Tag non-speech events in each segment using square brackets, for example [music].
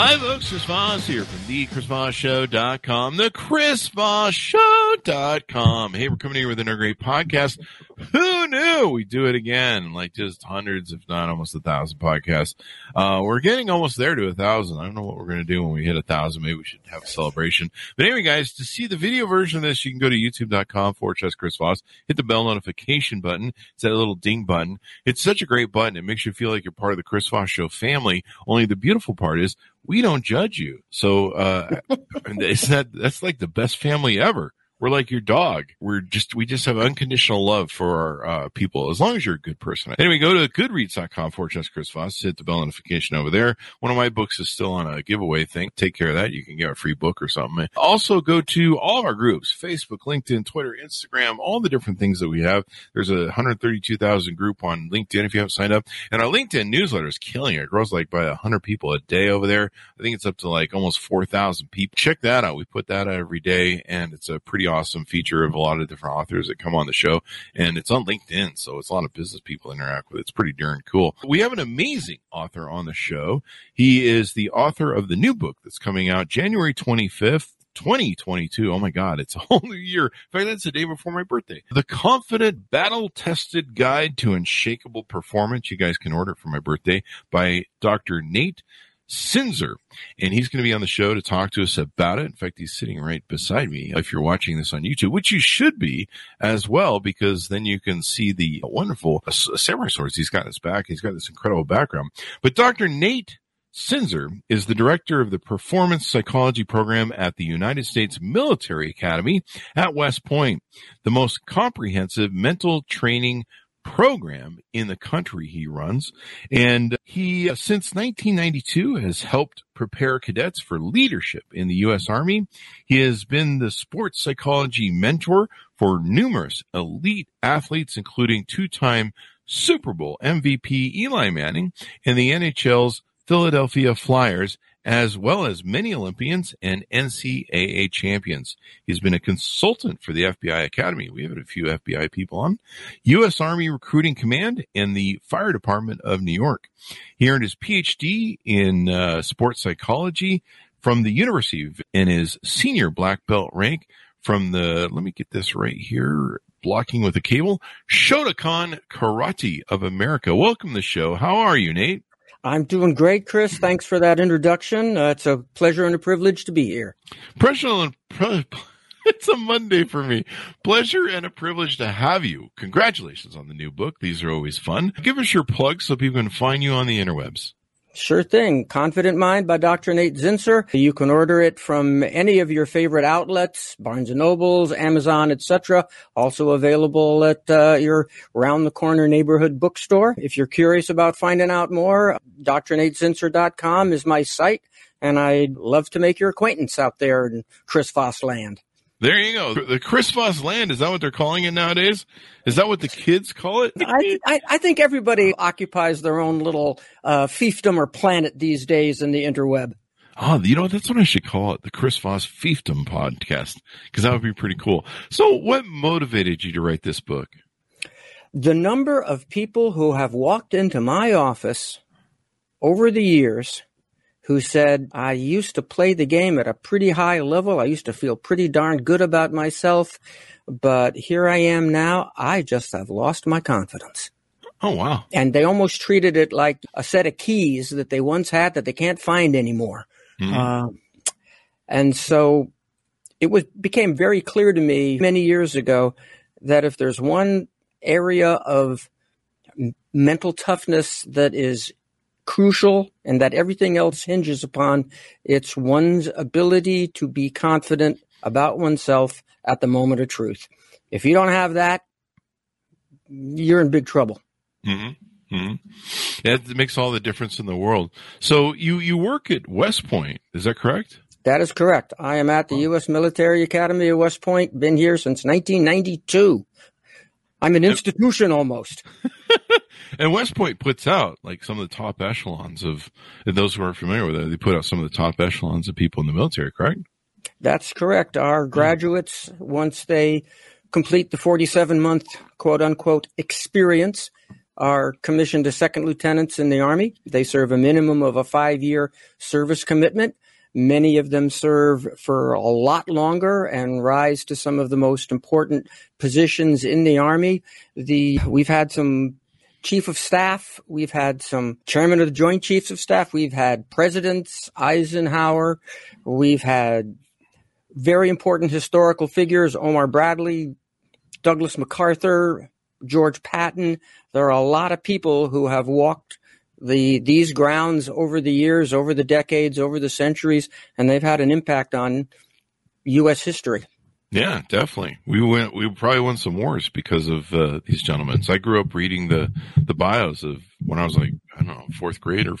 Hi, folks. Chris Voss here from the ChrisVossShow.com, the ChrisVossShow.com. Hey, we're coming here with another great podcast. Who knew we do it again? Like just hundreds, if not almost a thousand podcasts. Uh, we're getting almost there to a thousand. I don't know what we're going to do when we hit a thousand. Maybe we should have a celebration. But anyway, guys, to see the video version of this, you can go to youtube.com forward slash Chris Voss. Hit the bell notification button. It's that little ding button. It's such a great button. It makes you feel like you're part of the Chris Voss Show family. Only the beautiful part is we don't judge you. So, uh, [laughs] it's not, that's like the best family ever. We're like your dog. We're just, we just have unconditional love for our uh, people as long as you're a good person. Anyway, go to goodreads.com for just Chris Voss. Hit the bell notification over there. One of my books is still on a giveaway thing. Take care of that. You can get a free book or something. Also go to all of our groups, Facebook, LinkedIn, Twitter, Instagram, all the different things that we have. There's a 132,000 group on LinkedIn if you haven't signed up. And our LinkedIn newsletter is killing it. It grows like by 100 people a day over there. I think it's up to like almost 4,000 people. Check that out. We put that out every day and it's a pretty awesome feature of a lot of different authors that come on the show. And it's on LinkedIn, so it's a lot of business people interact with. It's pretty darn cool. We have an amazing author on the show. He is the author of the new book that's coming out January 25th. 2022. Oh my God, it's a [laughs] whole new year. In fact, that's the day before my birthday. The Confident Battle Tested Guide to Unshakable Performance. You guys can order for my birthday by Dr. Nate Zinsser. And he's going to be on the show to talk to us about it. In fact, he's sitting right beside me. If you're watching this on YouTube, which you should be as well, because then you can see the wonderful samurai swords he's got in his back. He's got this incredible background. But Dr. Nate Zinsser is the director of the performance psychology program at the United States Military Academy at West Point, the most comprehensive mental training program in the country he runs. And he, uh, since 1992, has helped prepare cadets for leadership in the U.S. Army. He has been the sports psychology mentor for numerous elite athletes, including two-time Super Bowl MVP Eli Manning and the NHL's Philadelphia Flyers as well as many Olympians and NCAA champions. He's been a consultant for the FBI Academy. We have a few FBI people on. U.S. Army Recruiting Command and the Fire Department of New York. He earned his PhD in uh, sports psychology from the University in his senior black belt rank from the, let me get this right here, blocking with a cable, Shotokan Karate of America. Welcome to the show. How are you, Nate? I'm doing great, Chris. Thanks for that introduction. Uh, it's a pleasure and a privilege to be here. Pleasure and [laughs] it's a Monday for me. Pleasure and a privilege to have you. Congratulations on the new book. These are always fun. Give us your plug so people can find you on the interwebs. Sure thing. Confident Mind by Dr. Nate Zinsser. You can order it from any of your favorite outlets, Barnes and Nobles, Amazon, etc. Also available at uh, your round the corner neighborhood bookstore. If you're curious about finding out more, drnatezinsser.com is my site, and I'd love to make your acquaintance out there in Chris Voss land. There you go. The Chris Voss land, is that what they're calling it nowadays? Is that what the kids call it? I, I, I think everybody occupies their own little uh, fiefdom or planet these days in the interweb. Oh, you know, that's what I should call it. The Chris Voss Fiefdom podcast, because that would be pretty cool. So what motivated you to write this book? The number of people who have walked into my office over the years who said, I used to play the game at a pretty high level. I used to feel pretty darn good about myself. But here I am now. I just have lost my confidence. Oh, wow. And they almost treated it like a set of keys that they once had that they can't find anymore. Mm-hmm. Uh, and so it was became very clear to me many years ago that if there's one area of mental toughness that is crucial and that everything else hinges upon it's one's ability to be confident about oneself at the moment of truth. If you don't have that, you're in big trouble. Mm-hmm. Mm-hmm. It makes all the difference in the world. So you you work at West Point, is that correct? That is correct. I am at the U.S. Military Academy of West Point. Been here since 1992. I'm an institution almost. [laughs] and West Point puts out like some of the top echelons of those who aren't familiar with it. They put out some of the top echelons of people in the military, correct? That's correct. Our graduates, once they complete the 47 month quote unquote experience, are commissioned as second lieutenants in the Army. They serve a minimum of a five year service commitment. Many of them serve for a lot longer and rise to some of the most important positions in the Army. The, we've had some chief of staff. We've had some chairman of the joint chiefs of staff. We've had presidents, Eisenhower. We've had very important historical figures, Omar Bradley, Douglas MacArthur, George Patton. There are a lot of people who have walked the these grounds over the years, over the decades, over the centuries, and they've had an impact on U.S. history. Yeah, definitely. We went. We probably won some wars because of uh, these gentlemen. So I grew up reading the the bios of when I was like I don't know fourth grade or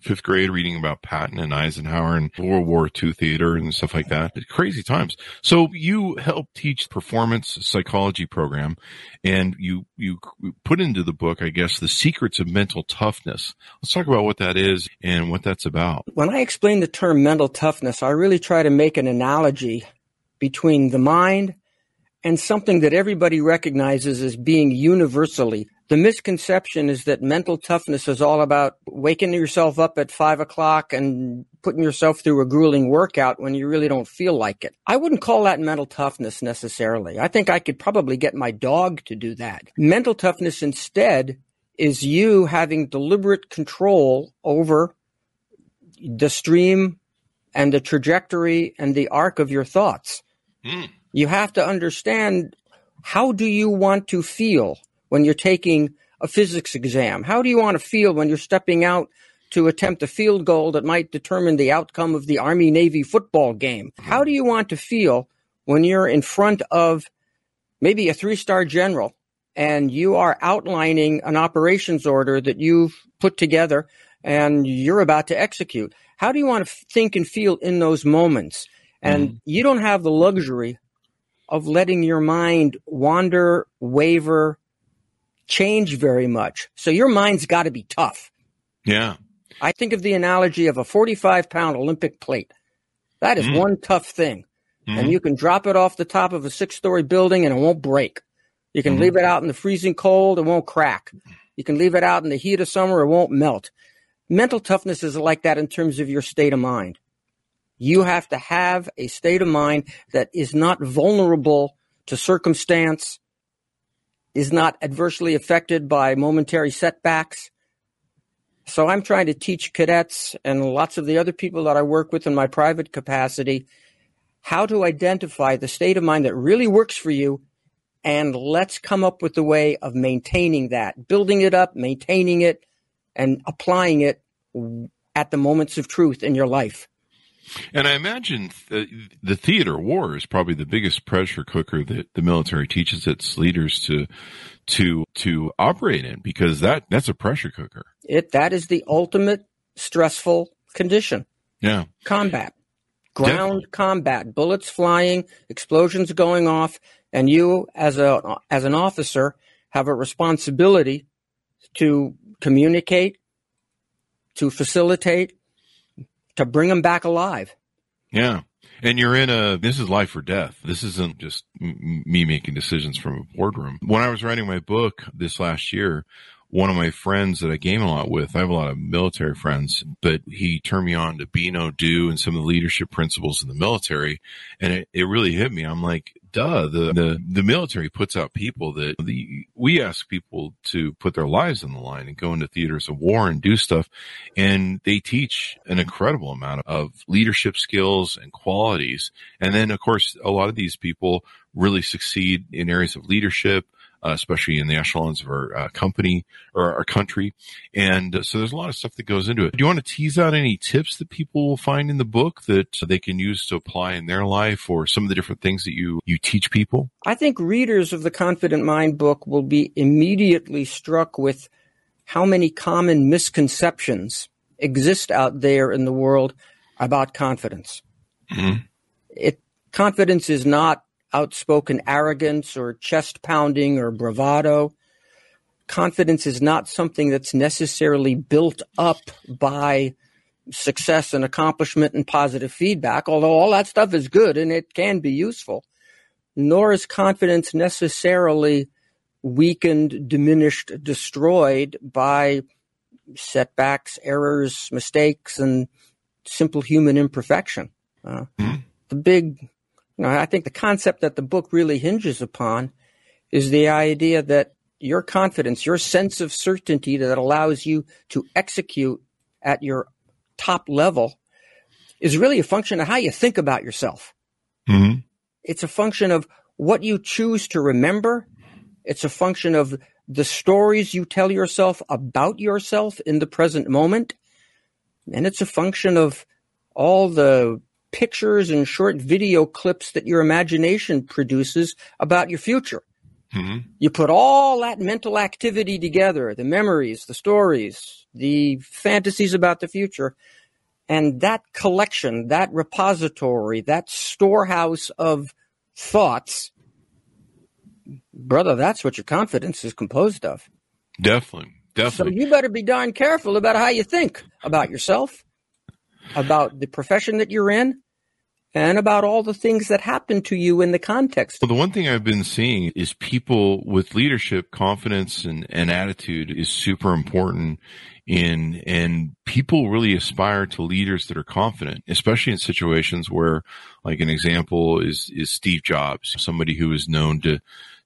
fifth grade, reading about Patton and Eisenhower and World War II theater and stuff like that. Crazy times. So you helped teach performance psychology program, and you you put into the book, I guess, the secrets of mental toughness. Let's talk about what that is and what that's about. When I explain the term mental toughness, I really try to make an analogy between the mind and something that everybody recognizes as being universally. The misconception is that mental toughness is all about waking yourself up at five o'clock and putting yourself through a grueling workout when you really don't feel like it. I wouldn't call that mental toughness necessarily. I think I could probably get my dog to do that. Mental toughness instead is you having deliberate control over the stream and the trajectory and the arc of your thoughts. Mm. You have to understand how do you want to feel when you're taking a physics exam? How do you want to feel when you're stepping out to attempt a field goal that might determine the outcome of the Army Navy football game? How do you want to feel when you're in front of maybe a three star general and you are outlining an operations order that you've put together and you're about to execute? How do you want to think and feel in those moments? And mm. you don't have the luxury of letting your mind wander, waver, change very much. So your mind's got to be tough. Yeah. I think of the analogy of a 45 pound Olympic plate. That is mm. one tough thing. Mm. And you can drop it off the top of a six story building and it won't break. You can leave it out in the freezing cold, it won't crack. You can leave it out in the heat of summer, it won't melt. Mental toughness is like that in terms of your state of mind. You have to have a state of mind that is not vulnerable to circumstance, is not adversely affected by momentary setbacks. So I'm trying to teach cadets and lots of the other people that I work with in my private capacity how to identify the state of mind that really works for you and let's come up with a way of maintaining that, building it up, maintaining it, and applying it at the moments of truth in your life. And I imagine the theater war is probably the biggest pressure cooker that the military teaches its leaders to to to operate in because that that's a pressure cooker. It that is the ultimate stressful condition. Yeah. Combat. Ground combat, bullets flying, explosions going off, and you as a as an officer have a responsibility to communicate, to facilitate, to bring them back alive. Yeah. And you're in a, this is life or death. This isn't just m- me making decisions from a boardroom. When I was writing my book this last year, one of my friends that I game a lot with, I have a lot of military friends, but he turned me on to be no do and some of the leadership principles in the military. And it, it really hit me. I'm like, duh, the, the, the military puts out people that the, we ask people to put their lives on the line and go into theaters of war and do stuff. And they teach an incredible amount of leadership skills and qualities. And then, of course, a lot of these people really succeed in areas of leadership, uh, especially in the echelons of our uh, company or our country. And uh, so there's a lot of stuff that goes into it. Do you want to tease out any tips that people will find in the book that they can use to apply in their life or some of the different things that you, you teach people? I think readers of the Confident Mind book will be immediately struck with how many common misconceptions exist out there in the world about confidence. Mm-hmm. It confidence is not outspoken arrogance or chest pounding or bravado. Confidence is not something that's necessarily built up by success and accomplishment and positive feedback, although all that stuff is good and it can be useful. Nor is confidence necessarily weakened, diminished, destroyed by setbacks, errors, mistakes, and simple human imperfection. Uh, mm-hmm. The big, you know, I think the concept that the book really hinges upon is the idea that your confidence, your sense of certainty that allows you to execute at your top level is really a function of how you think about yourself. Mm-hmm. It's a function of what you choose to remember. It's a function of the stories you tell yourself about yourself in the present moment. And it's a function of all the pictures and short video clips that your imagination produces about your future. Mm-hmm. You put all that mental activity together, the memories, the stories, the fantasies about the future, and that collection, that repository, that storehouse of thoughts, brother, that's what your confidence is composed of. Definitely. Definitely. So you better be darn careful about how you think about yourself, about the profession that you're in, and about all the things that happen to you in the context. Well, the one thing I've been seeing is people with leadership, confidence, and, and attitude is super important in, and people really aspire to leaders that are confident, especially in situations where, like an example is, is Steve Jobs, somebody who is known to,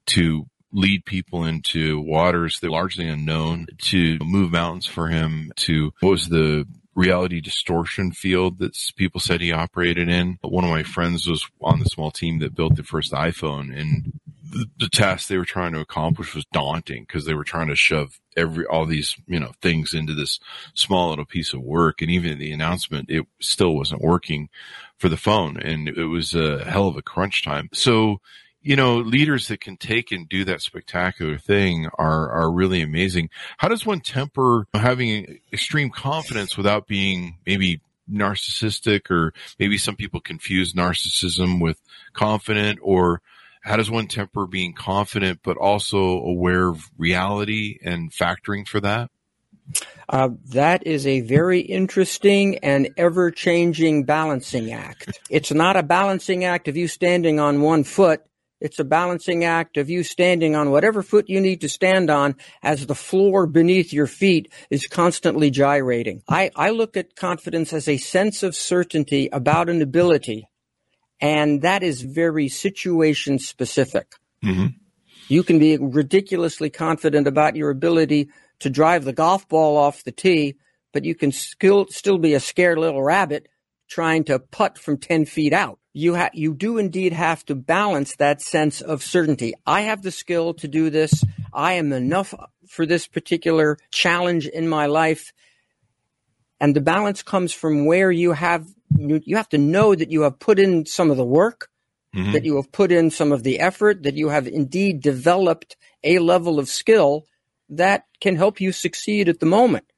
to lead people into waters that are largely unknown, to move mountains for him, to what was the reality distortion field that people said he operated in. One of my friends was on the small team that built the first iPhone and the, the task they were trying to accomplish was daunting because they were trying to shove every, all these, you know, things into this small little piece of work. And even the announcement, it still wasn't working for the phone. And it was a hell of a crunch time. So, you know, leaders that can take and do that spectacular thing are, are really amazing. How does one temper having extreme confidence without being maybe narcissistic or maybe some people confuse narcissism with confident or how does one temper being confident but also aware of reality and factoring for that? Uh, that is a very interesting and ever changing balancing act. It's not a balancing act of you standing on one foot it's a balancing act of you standing on whatever foot you need to stand on as the floor beneath your feet is constantly gyrating. I, I look at confidence as a sense of certainty about an ability, and that is very situation specific. Mm-hmm. You can be ridiculously confident about your ability to drive the golf ball off the tee, but you can still, still be a scared little rabbit trying to putt from 10 feet out you ha- you do indeed have to balance that sense of certainty. I have the skill to do this. I am enough for this particular challenge in my life. And the balance comes from where you have you, have to know that you have put in some of the work, mm-hmm. that you have put in some of the effort, that you have indeed developed a level of skill that can help you succeed at the moment.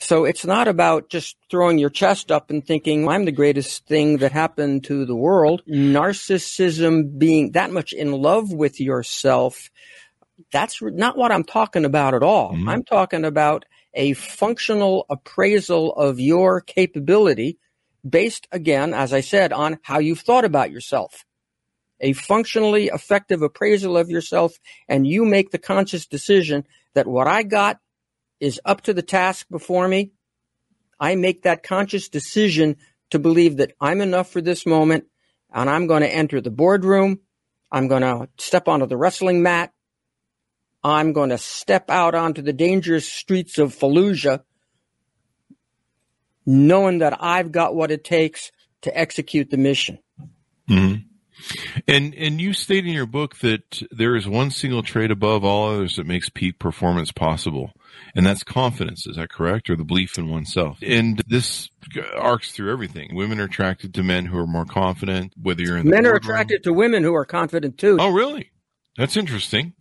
So it's not about just throwing your chest up and thinking, I'm the greatest thing that happened to the world. Narcissism, being that much in love with yourself, that's not what I'm talking about at all. Mm-hmm. I'm talking about a functional appraisal of your capability based, again, as I said, on how you've thought about yourself. A functionally effective appraisal of yourself, and you make the conscious decision that what I got is up to the task before me, I make that conscious decision to believe that I'm enough for this moment and I'm going to enter the boardroom. I'm going to step onto the wrestling mat. I'm going to step out onto the dangerous streets of Fallujah, knowing that I've got what it takes to execute the mission. Mm-hmm. And and you state in your book that there is one single trait above all others that makes peak performance possible, and that's confidence. Is that correct, or the belief in oneself? And this arcs through everything. Women are attracted to men who are more confident. Whether you're in men are attracted to women who are confident too. Oh, really? That's interesting.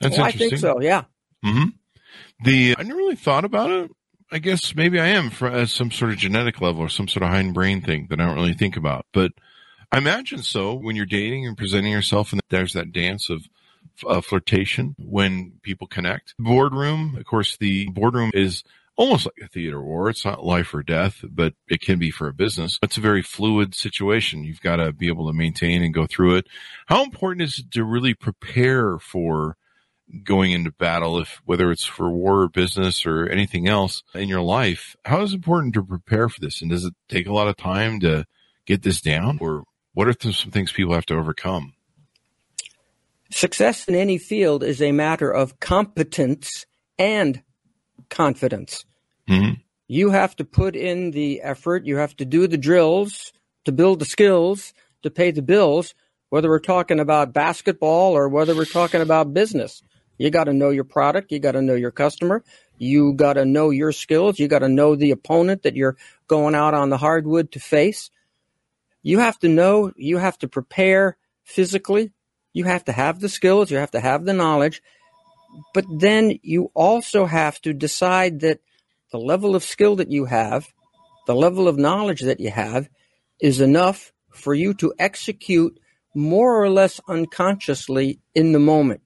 That's well, interesting. I think so. Yeah. Hmm. The I never really thought about it. I guess maybe I am for as some sort of genetic level or some sort of hindbrain thing that I don't really think about. But I imagine so when you're dating and presenting yourself, and there's that dance of uh, flirtation when people connect. Boardroom, of course, the boardroom is almost like a theater war. It's not life or death, but it can be for a business. It's a very fluid situation. You've got to be able to maintain and go through it. How important is it to really prepare for going into battle, if whether it's for war or business or anything else in your life, how is it important to prepare for this? And does it take a lot of time to get this down? Or what are some things people have to overcome? Success in any field is a matter of competence and confidence. Mm-hmm. You have to put in the effort, you have to do the drills to build the skills to pay the bills, whether we're talking about basketball or whether we're talking about business. You got to know your product. You got to know your customer. You got to know your skills. You got to know the opponent that you're going out on the hardwood to face. You have to know, you have to prepare physically. You have to have the skills. You have to have the knowledge. But then you also have to decide that the level of skill that you have, the level of knowledge that you have is enough for you to execute more or less unconsciously in the moment.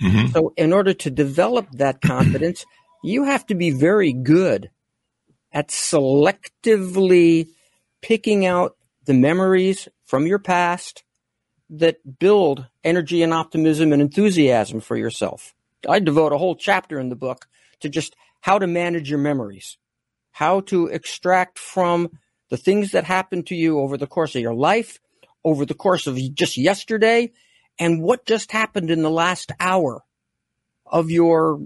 Mm-hmm. So, in order to develop that [clears throat] confidence, you have to be very good at selectively picking out the memories from your past that build energy and optimism and enthusiasm for yourself. I devote a whole chapter in the book to just how to manage your memories, how to extract from the things that happened to you over the course of your life, over the course of just yesterday, and what just happened in the last hour of your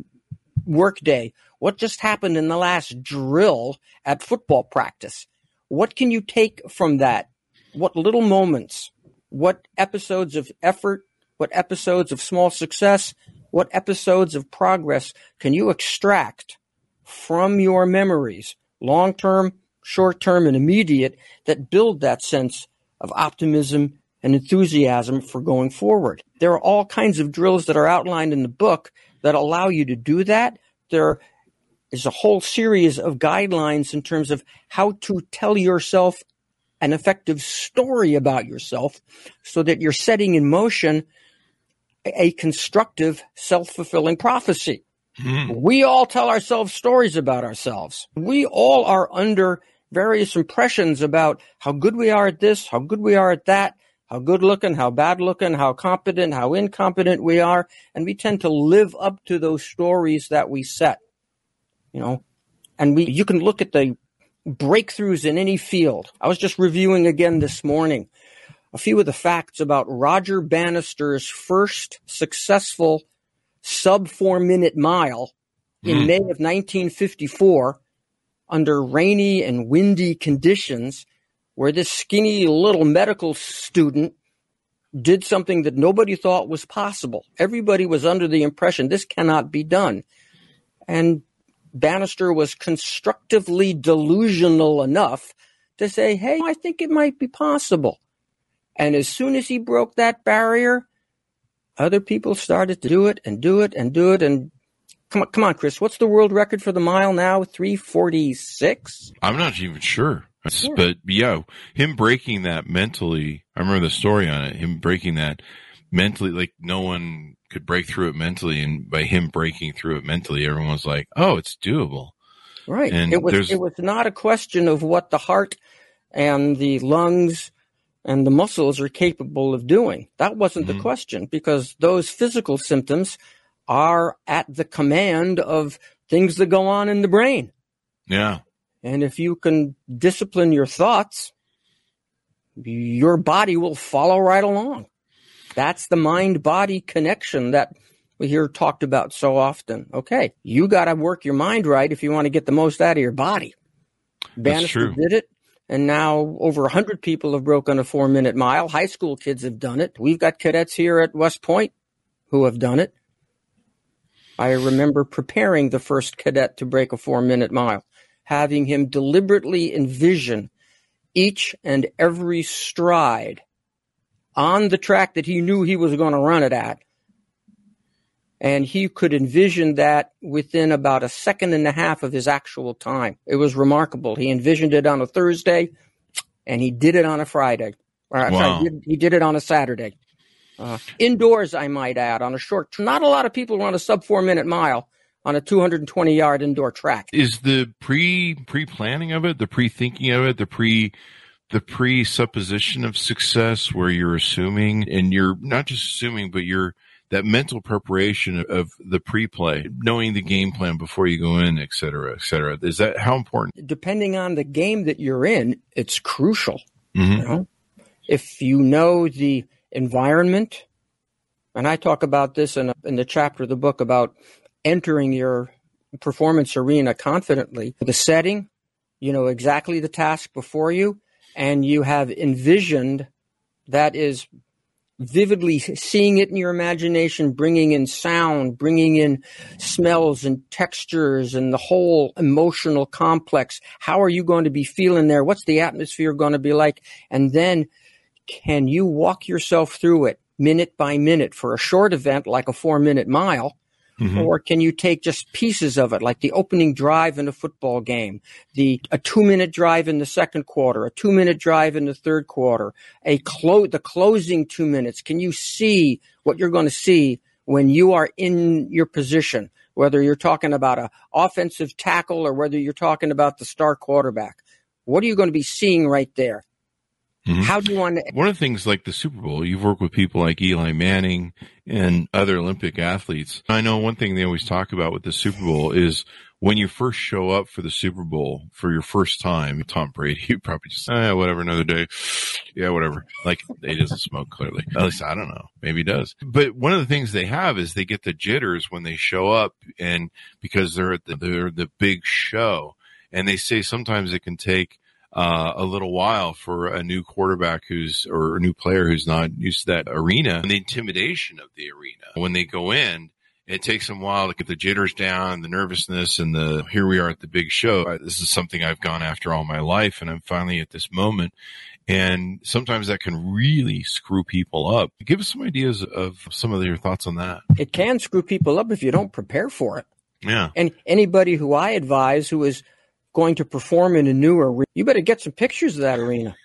workday? What just happened in the last drill at football practice? What can you take from that? What little moments, what episodes of effort, what episodes of small success, what episodes of progress can you extract from your memories, long term, short term, and immediate, that build that sense of optimism and enthusiasm for going forward. There are all kinds of drills that are outlined in the book that allow you to do that. There is a whole series of guidelines in terms of how to tell yourself an effective story about yourself so that you're setting in motion a constructive, self fulfilling prophecy. Mm. We all tell ourselves stories about ourselves. We all are under various impressions about how good we are at this, how good we are at that, how good looking, how bad looking, how competent, how incompetent we are. And we tend to live up to those stories that we set, you know, and we, you can look at the breakthroughs in any field. I was just reviewing again this morning a few of the facts about Roger Bannister's first successful sub four minute mile in mm. May of 1954 under rainy and windy conditions where this skinny little medical student did something that nobody thought was possible. Everybody was under the impression this cannot be done. And Bannister was constructively delusional enough to say, hey, I think it might be possible. And as soon as he broke that barrier, other people started to do it and do it and do it. And come on, come on, Chris, what's the world record for the mile now? 346? I'm not even sure. Sure. But yeah, him breaking that mentally, I remember the story on it, him breaking that mentally, like no one could break through it mentally. And by him breaking through it mentally, everyone was like, oh, it's doable. Right. And it was, it was not a question of what the heart and the lungs and the muscles are capable of doing. That wasn't mm-hmm. the question because those physical symptoms are at the command of things that go on in the brain. Yeah. And if you can discipline your thoughts, your body will follow right along. That's the mind body connection that we hear talked about so often. Okay, you got to work your mind right if you want to get the most out of your body. Bannister did it, and now over 100 people have broken a four minute mile. High school kids have done it. We've got cadets here at West Point who have done it. I remember preparing the first cadet to break a four minute mile having him deliberately envision each and every stride on the track that he knew he was going to run it at and he could envision that within about a second and a half of his actual time. It was remarkable. He envisioned it on a Thursday, and he did it on a Friday. Or, Wow. sorry, he, did, he did it on a Saturday. Uh, indoors, I might add, on a short. Not a lot of people run a sub four minute mile on a 220 yard indoor track. Is the pre pre planning of it, the pre thinking of it, the pre the presupposition of success where you're assuming and you're not just assuming, but you're that mental preparation of, the pre play, knowing the game plan before you go in, et cetera, et cetera. Is that how important? Depending on the game that you're in, it's crucial. Mhm. You know, if you know the environment, and I talk about this in, a, in the chapter of the book about entering your performance arena confidently, the setting, you know exactly the task before you, and you have envisioned that is vividly seeing it in your imagination, bringing in sound, bringing in smells and textures and the whole emotional complex. How are you going to be feeling there? What's the atmosphere going to be like? And then can you walk yourself through it minute by minute for a short event like a four minute mile? Mhm. Or can you take just pieces of it, like the opening drive in a football game, the a two minute drive in the second quarter, a two minute drive in the third quarter, a clo- the closing two minutes? Can you see what you're going to see when you are in your position? Whether you're talking about a offensive tackle or whether you're talking about the star quarterback, what are you going to be seeing right there? Mhm. How do you want to? One of the things like the Super Bowl, you've worked with people like Eli Manning and other Olympic athletes. I know one thing they always talk about with the Super Bowl is when you first show up for the Super Bowl for your first time, Tom Brady, [laughs] you probably just, eh, whatever, another day. Yeah, whatever. Like he doesn't smoke clearly. At least I don't know. Maybe he does. But one of the things they have is they get the jitters when they show up and because they're at the, they're the big show and they say sometimes it can take uh, a little while for a new quarterback who's or a new player who's not used to that arena and the intimidation of the arena when they go in. It takes them a while to get the jitters down, the nervousness, and the here we are at the big show. This is something I've gone after all my life, and I'm finally at this moment. And sometimes that can really screw people up. Give us some ideas of some of your thoughts on that. It can screw people up if you don't prepare for it. Yeah. And anybody who I advise who is going to perform in a new arena, you better get some pictures of that arena.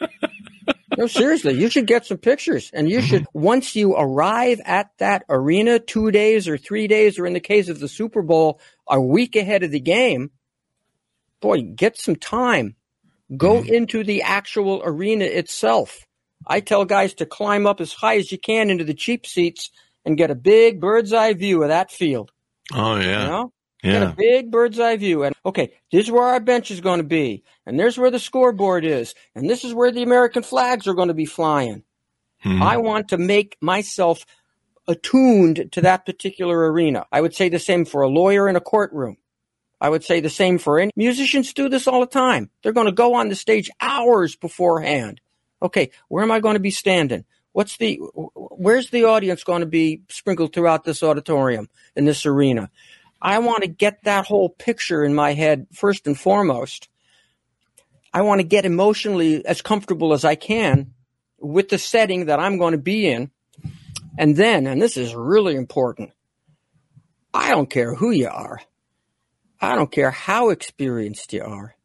[laughs] no, seriously, you should get some pictures. And you should, mm-hmm. once you arrive at that arena, two days or three days, or in the case of the Super Bowl, a week ahead of the game, boy, get some time. Go mm-hmm. into the actual arena itself. I tell guys to climb up as high as you can into the cheap seats and get a big bird's eye view of that field. Oh yeah. You know? Yeah. a big bird's eye view. And okay, this is where our bench is going to be. And there's where the scoreboard is. And this is where the American flags are going to be flying. Mhm. I want to make myself attuned to that particular arena. I would say the same for a lawyer in a courtroom. I would say the same for any musicians do this all the time. They're going to go on the stage hours beforehand. Okay, where am I going to be standing? What's the where's the audience going to be sprinkled throughout this auditorium in this arena? I want to get that whole picture in my head first and foremost. I want to get emotionally as comfortable as I can with the setting that I'm going to be in. And then, and this is really important, I don't care who you are. I don't care how experienced you are.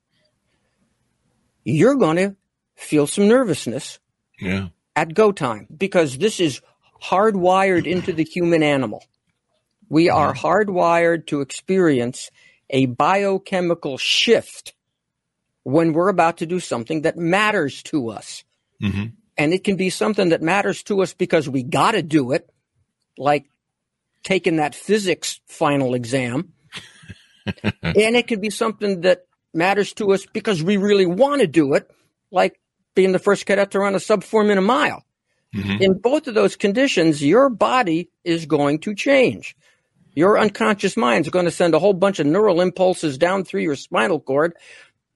You're going to feel some nervousness Yeah. at go time because this is hardwired into the human animal. We are hardwired to experience a biochemical shift when we're about to do something that matters to us. hmm And it can be something that matters to us because we got to do it, like taking that physics final exam. [laughs] and it could be something that matters to us because we really want to do it, like being the first cadet to run a sub four minute mile. Mhm. In both of those conditions, your body is going to change. Your unconscious mind is going to send a whole bunch of neural impulses down through your spinal cord.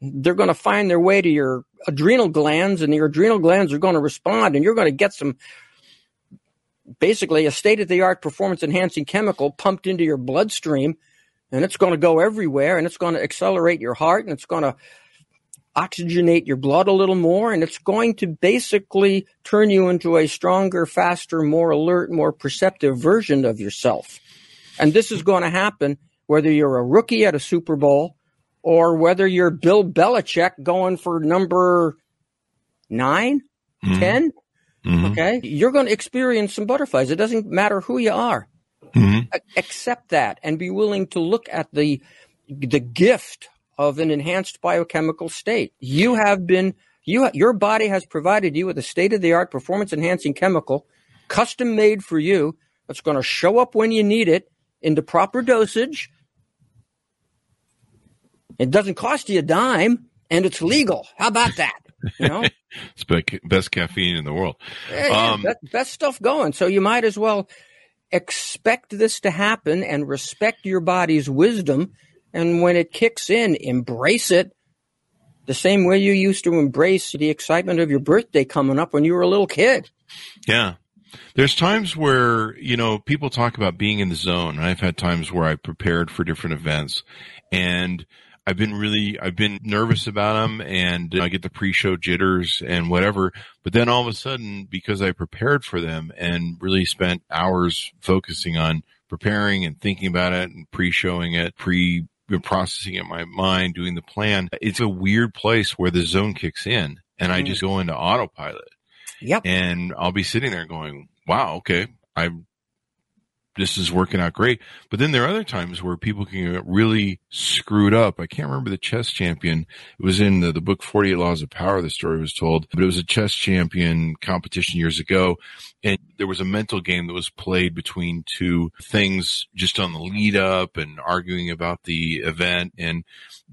They're going to find their way to your adrenal glands, and your adrenal glands are going to respond, and you're going to get some basically a state of the art performance enhancing chemical pumped into your bloodstream, and it's going to go everywhere, and it's going to accelerate your heart, and it's going to oxygenate your blood a little more, and it's going to basically turn you into a stronger, faster, more alert, more perceptive version of yourself. And this is going to happen whether you're a rookie at a Super Bowl or whether you're Bill Belichick going for number 9 Mhm. 10. Mhm. Okay. You're going to experience some butterflies. It doesn't matter who you are. Mhm. Accept that and be willing to look at the, the gift of an enhanced biochemical state. You have been, you, your body has provided you with a state of the art performance enhancing chemical, custom made for you, that's going to show up when you need it in the proper dosage. It doesn't cost you a dime and it's legal. How about that? You know? [laughs] It's be- best caffeine in the world. Yeah, Um, best stuff going. So you might as well expect this to happen and respect your body's wisdom. And when it kicks in, embrace it the same way you used to embrace the excitement of your birthday coming up when you were a little kid. Yeah. There's times where, you know, people talk about being in the zone. I've had times where I prepared for different events and I've been really, I've been nervous about them and I get the pre-show jitters and whatever. But then all of a sudden, because I prepared for them and really spent hours focusing on preparing and thinking about it and pre-showing it, pre processing it in my mind, doing the plan, it's a weird place where the zone kicks in and I Mhm. just go into autopilot Yep. and I'll be sitting there going, "Wow, okay, I this is working out great." But then there are other times where people can get really screwed up. I can't remember the chess champion. It was in the, the book Forty Eight Laws of Power. The story was told, but it was a chess champion competition years ago, and there was a mental game that was played between two things just on the lead up and arguing about the event, and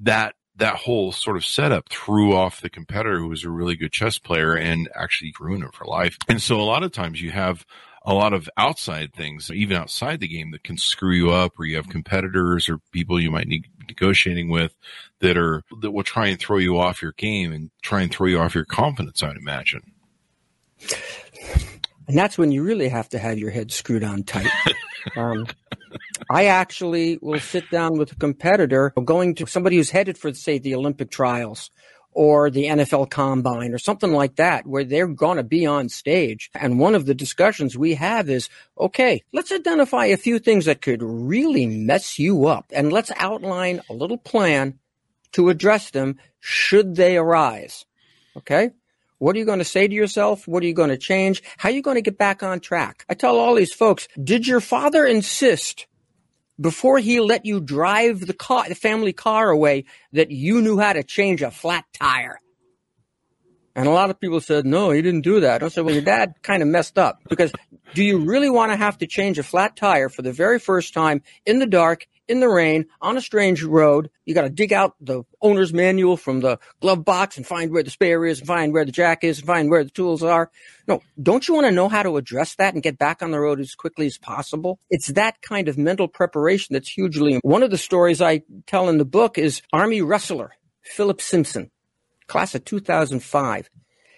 that that whole sort of setup threw off the competitor who was a really good chess player and actually ruined him for life. And so a lot of times you have a lot of outside things, even outside the game that can screw you up or you have competitors or people you might need negotiating with that are, that will try and throw you off your game and try and throw you off your confidence, I'd imagine. And that's when you really have to have your head screwed on tight. [laughs] um, I actually will sit down with a competitor going to somebody who's headed for, say, the Olympic trials or the NFL combine or something like that, where they're going to be on stage. And one of the discussions we have is, okay, let's identify a few things that could really mess you up and let's outline a little plan to address them should they arise. Okay. What are you going to say to yourself? What are you going to change? How are you going to get back on track? I tell all these folks, did your father insist before he let you drive the car, the family car away that you knew how to change a flat tire? And a lot of people said, no, he didn't do that. I said, well, your dad kind of messed up because do you really want to have to change a flat tire for the very first time in the dark, in the rain, on a strange road? You got to dig out the owner's manual from the glove box and find where the spare is and find where the jack is and find where the tools are. No, don't you want to know how to address that and get back on the road as quickly as possible? It's that kind of mental preparation that's hugely. One of the stories I tell in the book is Army wrestler Philip Simpson class of 2005.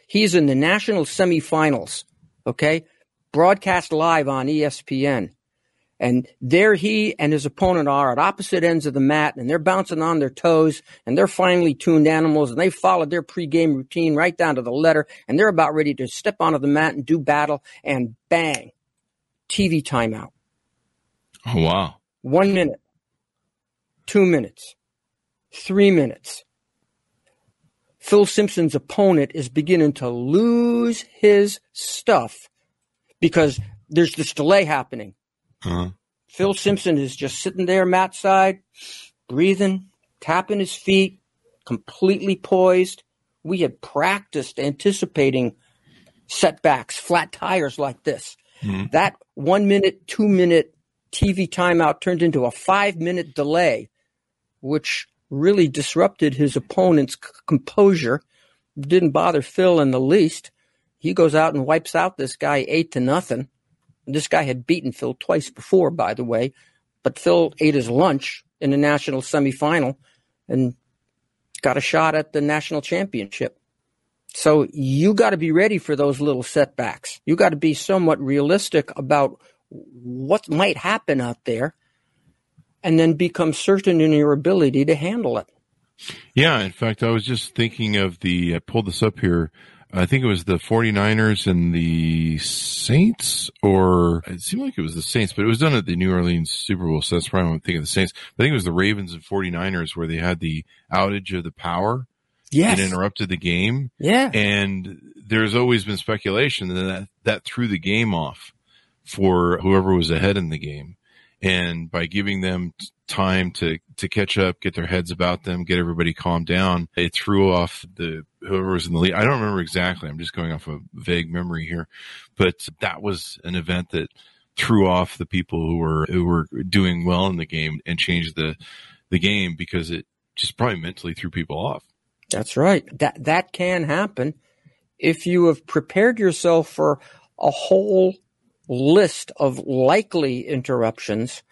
He's in the national semifinals, okay? Broadcast live on ESPN. And there he and his opponent are at opposite ends of the mat and they're bouncing on their toes and they're finely tuned animals and they followed their pregame routine right down to the letter and they're about ready to step onto the mat and do battle and bang, TV timeout. Oh, wow. One minute, two minutes, three minutes. Phil Simpson's opponent is beginning to lose his stuff because there's this delay happening. Uh-huh. Phil Simpson is just sitting there, mat side, breathing, tapping his feet, completely poised. We had practiced anticipating setbacks, flat tires like this. Mhm. That one minute, two minute TV timeout turned into a five minute delay, which really disrupted his opponent's c- composure. Didn't bother Phil in the least. He goes out and wipes out this guy eight to nothing. This guy had beaten Phil twice before, by the way, but Phil ate his lunch in the national semifinal and got a shot at the national championship. So you got to be ready for those little setbacks. You got to be somewhat realistic about what might happen out there and then become certain in your ability to handle it. Yeah, in fact, I was just thinking of the. Uh, I pulled this up here. I think it was the 49ers and the Saints, or it seemed like it was the Saints, but it was done at the New Orleans Super Bowl. So that's probably what I'm thinking of the Saints. I think it was the Ravens and 49ers where they had the outage of the power. Yes. It interrupted the game. Yeah. And there's always been speculation that, that that threw the game off for whoever was ahead in the game. And by giving them time to, to catch up, get their heads about them, get everybody calmed down, it threw off the, whoever was in the lead. I don't remember exactly. I'm just going off a vague memory here, but that was an event that threw off the people who were, who were doing well in the game and changed the, the game because it just probably mentally threw people off. That's right. That, that can happen if you have prepared yourself for a whole list of likely interruptions,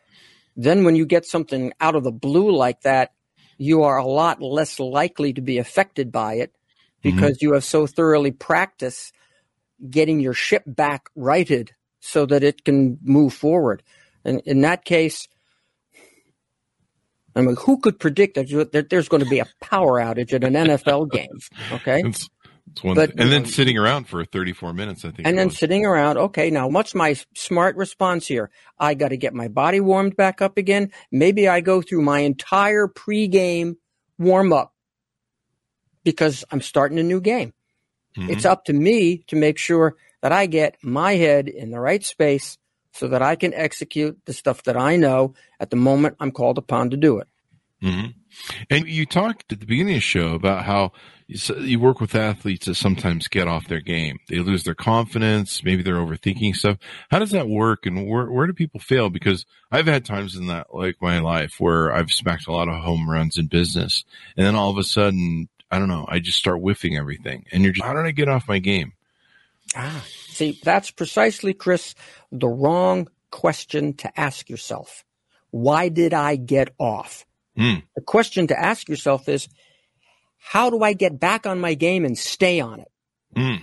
then when you get something out of the blue like that, you are a lot less likely to be affected by it because mm-hmm. you have so thoroughly practiced getting your ship back righted so that it can move forward. And in that case, I mean, who could predict that there's going to be a power outage at an NFL [laughs] game? Okay. It's, it's one but, and then um, sitting around for 34 minutes, I think. And then sitting around. Okay. Now what's my smart response here? I got to get my body warmed back up again. Maybe I go through my entire pregame warm up because I'm starting a new game. Mm-hmm. It's up to me to make sure that I get my head in the right space so that I can execute the stuff that I know at the moment I'm called upon to do it. Mm-hmm. And you talked at the beginning of the show about how you work with athletes that sometimes get off their game. They lose their confidence. Maybe they're overthinking stuff. How does that work? And where, where do people fail? Because I've had times in that, like my life where I've smacked a lot of home runs in business. And then all of a sudden, I don't know, I just start whiffing everything. And you're just, how did I get off my game? Ah, see, that's precisely, Chris, the wrong question to ask yourself. Why did I get off? Mm. The question to ask yourself is, how do I get back on my game and stay on it? Mm.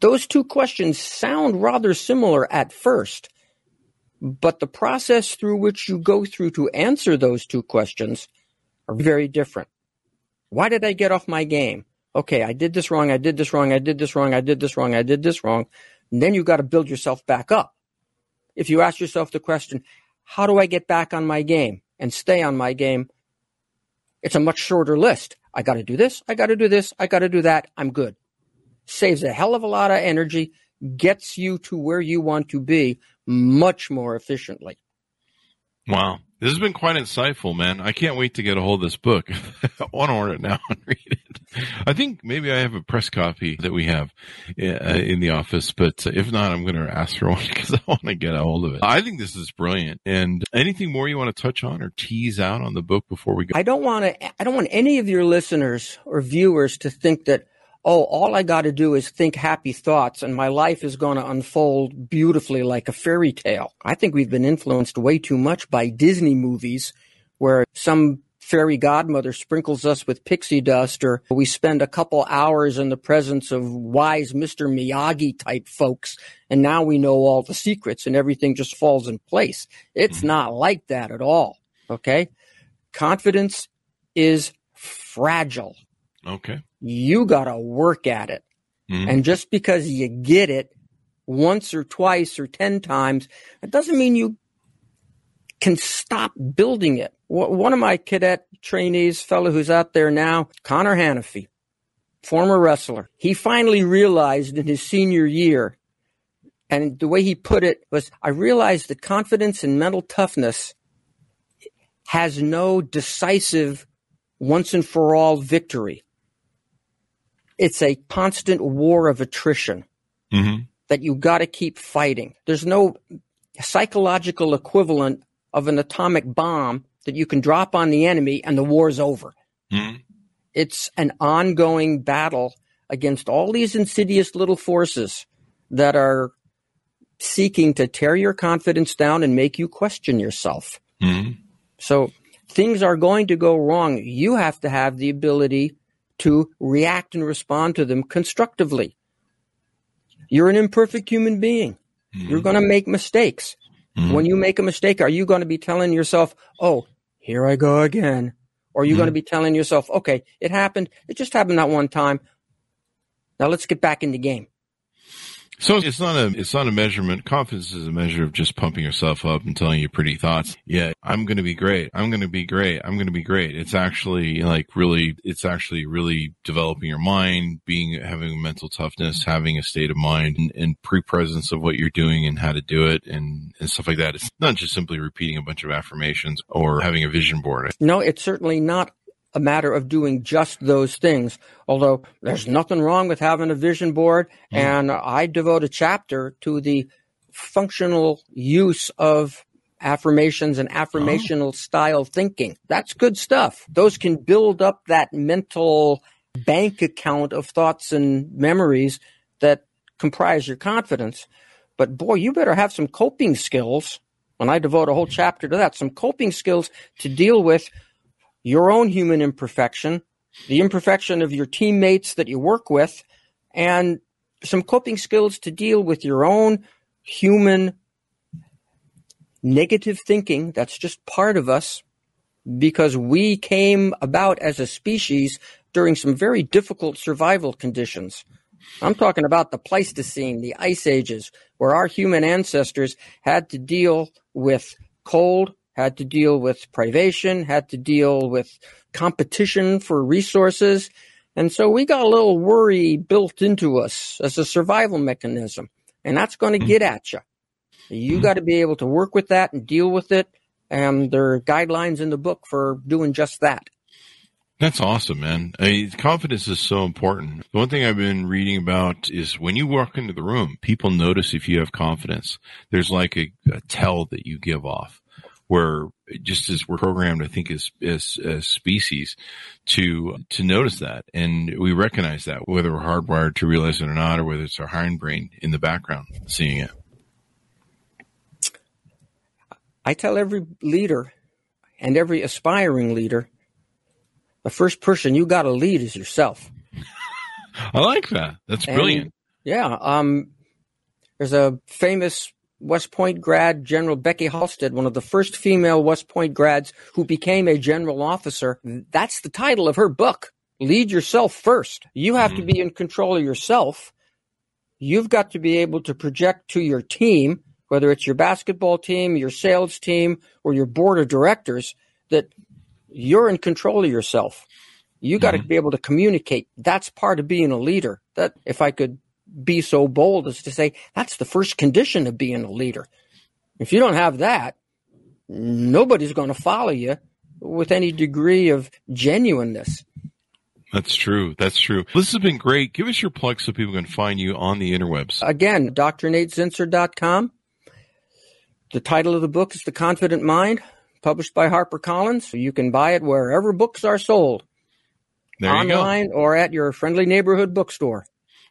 Those two questions sound rather similar at first, but the process through which you go through to answer those two questions are very different. Why did I get off my game? Okay, I did this wrong, I did this wrong, I did this wrong, I did this wrong, I did this wrong. And then you got to build yourself back up. If you ask yourself the question, how do I get back on my game and stay on my game? It's a much shorter list. I got to do this. I got to do this. I got to do that. I'm good. Saves a hell of a lot of energy, gets you to where you want to be much more efficiently. Wow. This has been quite insightful, man. I can't wait to get a hold of this book. [laughs] I want to order it now [laughs] and read it. I think maybe I have a press copy that we have uh, in the office, but if not, I'm going to ask for one [laughs] because I want to get a hold of it. I think this is brilliant. And anything more you want to touch on or tease out on the book before we go? I don't want to. I don't want any of your listeners or viewers to think that oh, all I got to do is think happy thoughts and my life is going to unfold beautifully like a fairy tale. I think we've been influenced way too much by Disney movies where some fairy godmother sprinkles us with pixie dust or we spend a couple hours in the presence of wise Mr. Miyagi type folks and now we know all the secrets and everything just falls in place. It's mm-hmm. not like that at all. Okay. Confidence is fragile. Okay. You got to work at it. Mm-hmm. And just because you get it once or twice or 10 times, it doesn't mean you can stop building it. One of my cadet trainees, fellow who's out there now, Connor Hanafy, former wrestler, he finally realized in his senior year, and the way he put it was, I realized that confidence and mental toughness has no decisive once and for all victory it's a constant war of attrition mm-hmm. that you got to keep fighting. There's no psychological equivalent of an atomic bomb that you can drop on the enemy and the war's over. Mm-hmm. It's an ongoing battle against all these insidious little forces that are seeking to tear your confidence down and make you question yourself. Mm-hmm. So things are going to go wrong. You have to have the ability to react and respond to them constructively. You're an imperfect human being. Mm-hmm. You're going to make mistakes. Mm-hmm. When you make a mistake, are you going to be telling yourself, oh, here I go again? Or are you mm-hmm. going to be telling yourself, okay, it happened. It just happened that one time. Now let's get back in the game. So it's not a it's not a measurement. Confidence is a measure of just pumping yourself up and telling you pretty thoughts. Yeah, I'm going to be great. I'm going to be great. I'm going to be great. It's actually like really it's actually really developing your mind, being having mental toughness, having a state of mind and, and pre-presence of what you're doing and how to do it and, and stuff like that. It's not just simply repeating a bunch of affirmations or having a vision board. No, it's certainly not a matter of doing just those things. Although there's nothing wrong with having a vision board, mm. and I devote a chapter to the functional use of affirmations and affirmational oh. style thinking. That's good stuff. Those can build up that mental bank account of thoughts and memories that comprise your confidence. But boy, you better have some coping skills. When I devote a whole chapter to that, some coping skills to deal with your own human imperfection, the imperfection of your teammates that you work with, and some coping skills to deal with your own human negative thinking. That's just part of us because we came about as a species during some very difficult survival conditions. I'm talking about the Pleistocene, the ice ages, where our human ancestors had to deal with cold, had to deal with privation, had to deal with competition for resources. And so we got a little worry built into us as a survival mechanism. And that's going to hmm. get at you. You got to be able to work with that and deal with it. And there are guidelines in the book for doing just that. That's awesome, man. I mean, confidence is so important. The one thing I've been reading about is when you walk into the room, people notice if you have confidence. There's like a, a tell that you give off where just as we're programmed, I think as, as, as species to, to notice that. And we recognize that whether we're hardwired to realize it or not, or whether it's our hindbrain in the background seeing it. I tell every leader and every aspiring leader, the first person you got to lead is yourself. [laughs] I like that. That's brilliant. And, yeah. Um, there's a famous West Point grad, General Becky Halstead, one of the first female West Point grads who became a general officer. That's the title of her book. Lead yourself first. You have mm-hmm. to be in control of yourself. You've got to be able to project to your team, whether it's your basketball team, your sales team, or your board of directors, that you're in control of yourself. You got mm-hmm. to be able to communicate. That's part of being a leader. That if I could be so bold as to say that's the first condition of being a leader. If you don't have that, nobody's going to follow you with any degree of genuineness. That's true. That's true. This has been great. Give us your plug so people can find you on the interwebs. Again, drnatezinsser.com. The title of the book is The Confident Mind, published by HarperCollins. You can buy it wherever books are sold. There online or at your friendly neighborhood bookstore.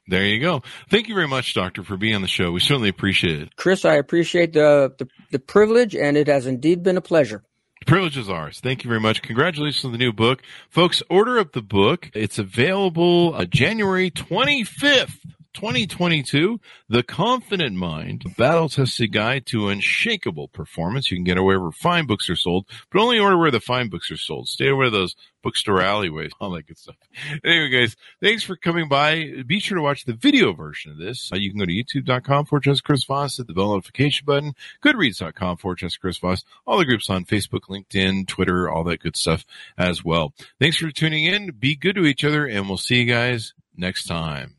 There you go. Thank you very much, Doctor, for being on the show. We certainly appreciate it. Chris, I appreciate the, the, the privilege, and it has indeed been a pleasure. The privilege is ours. Thank you very much. Congratulations on the new book. Folks, order up the book. It's available uh, January 25th. 2022, The Confident Mind, battle tested guide to unshakable performance. You can get it wherever fine books are sold, but only order where the fine books are sold. Stay away those bookstore alleyways, [laughs] all that good stuff. Anyway, guys, thanks for coming by. Be sure to watch the video version of this. Uh, you can go to youtube.com forward slash Chris Voss, hit the bell notification button, goodreads.com forward slash Chris Voss, all the groups on Facebook, LinkedIn, Twitter, all that good stuff as well. Thanks for tuning in. Be good to each other, and we'll see you guys next time.